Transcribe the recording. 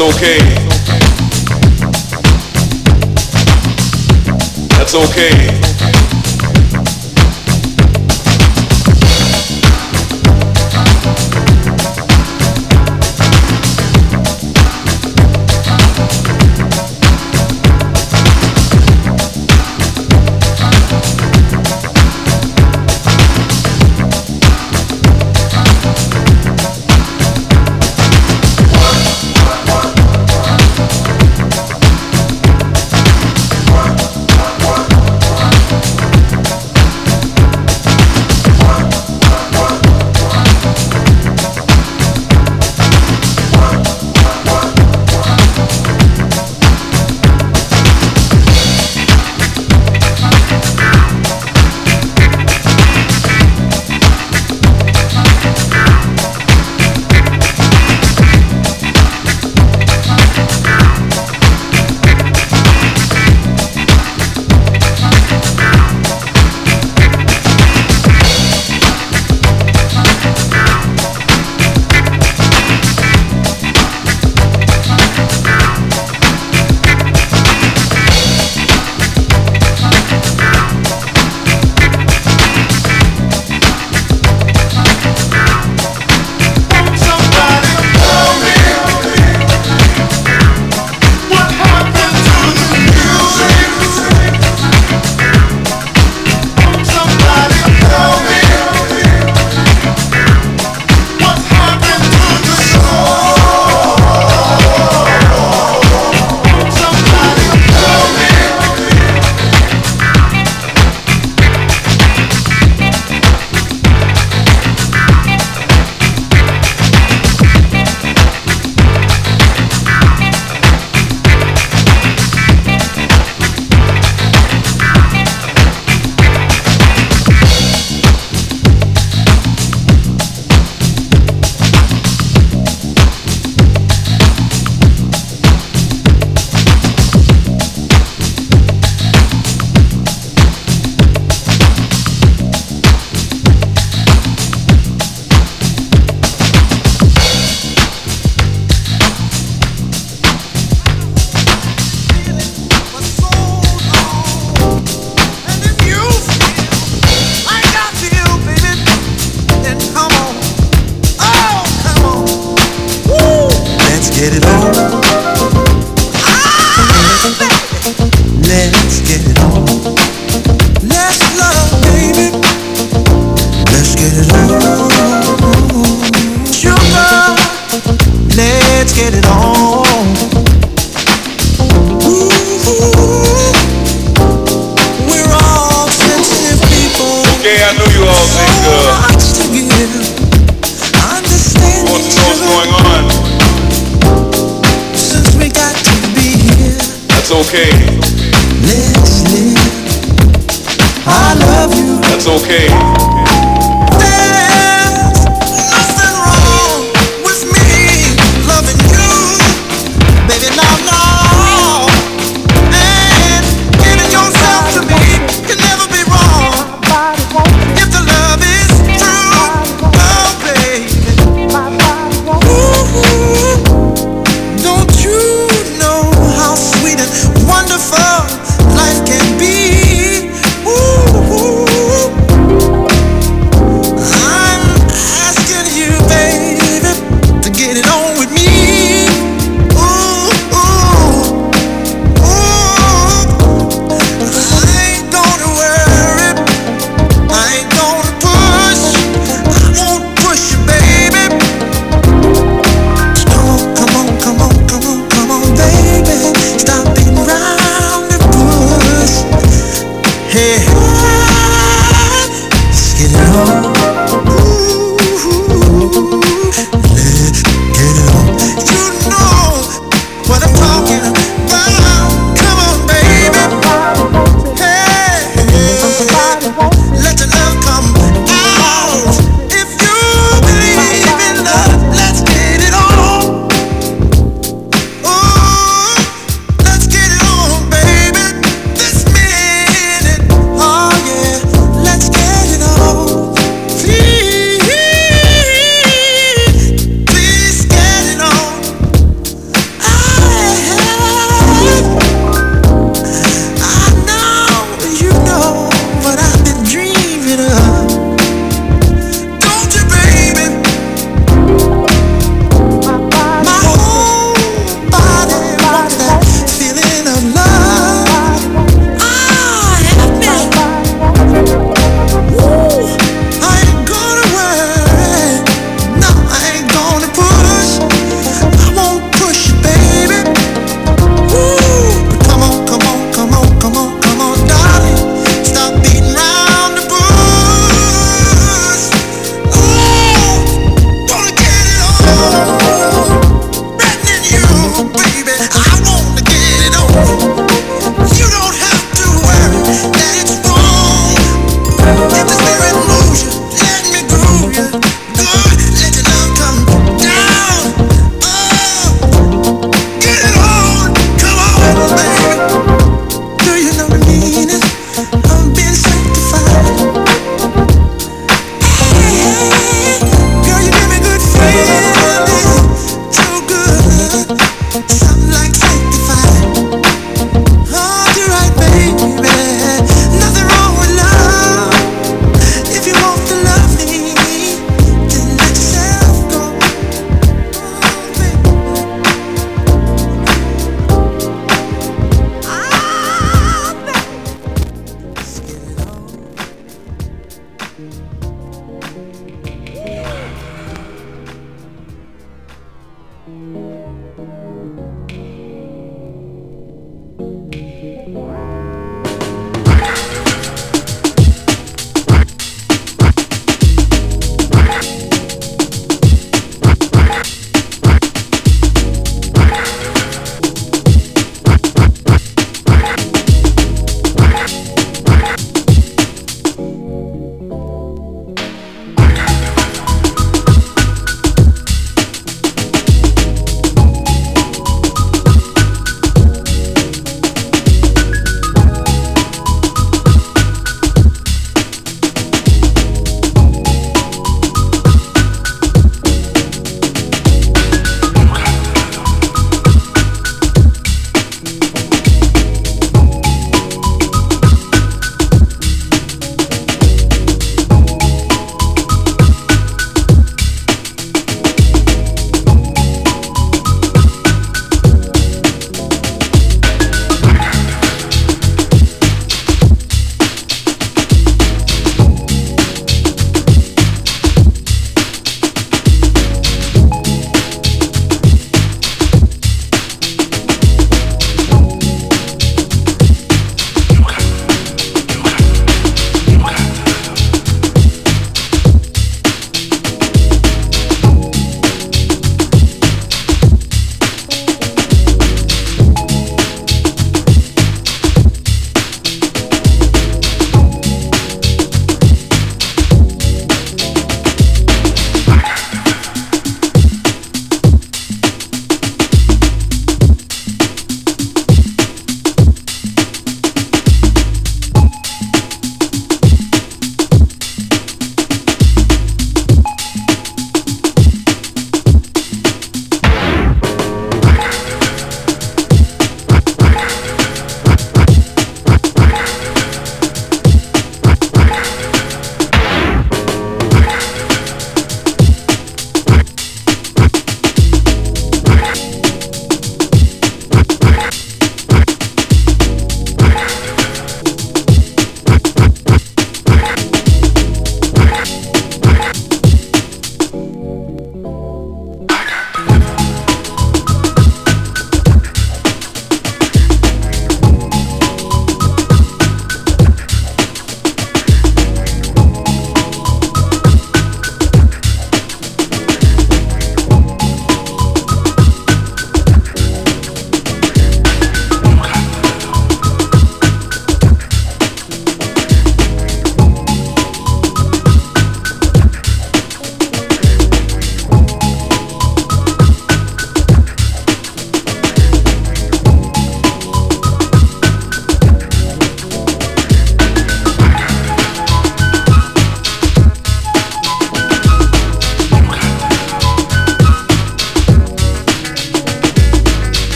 okay. That's okay. get it on. Baby. Let's get it on. Let's love, baby. Let's get it on. Sugar, let's get it on. okay. Let's live. I love you. That's okay.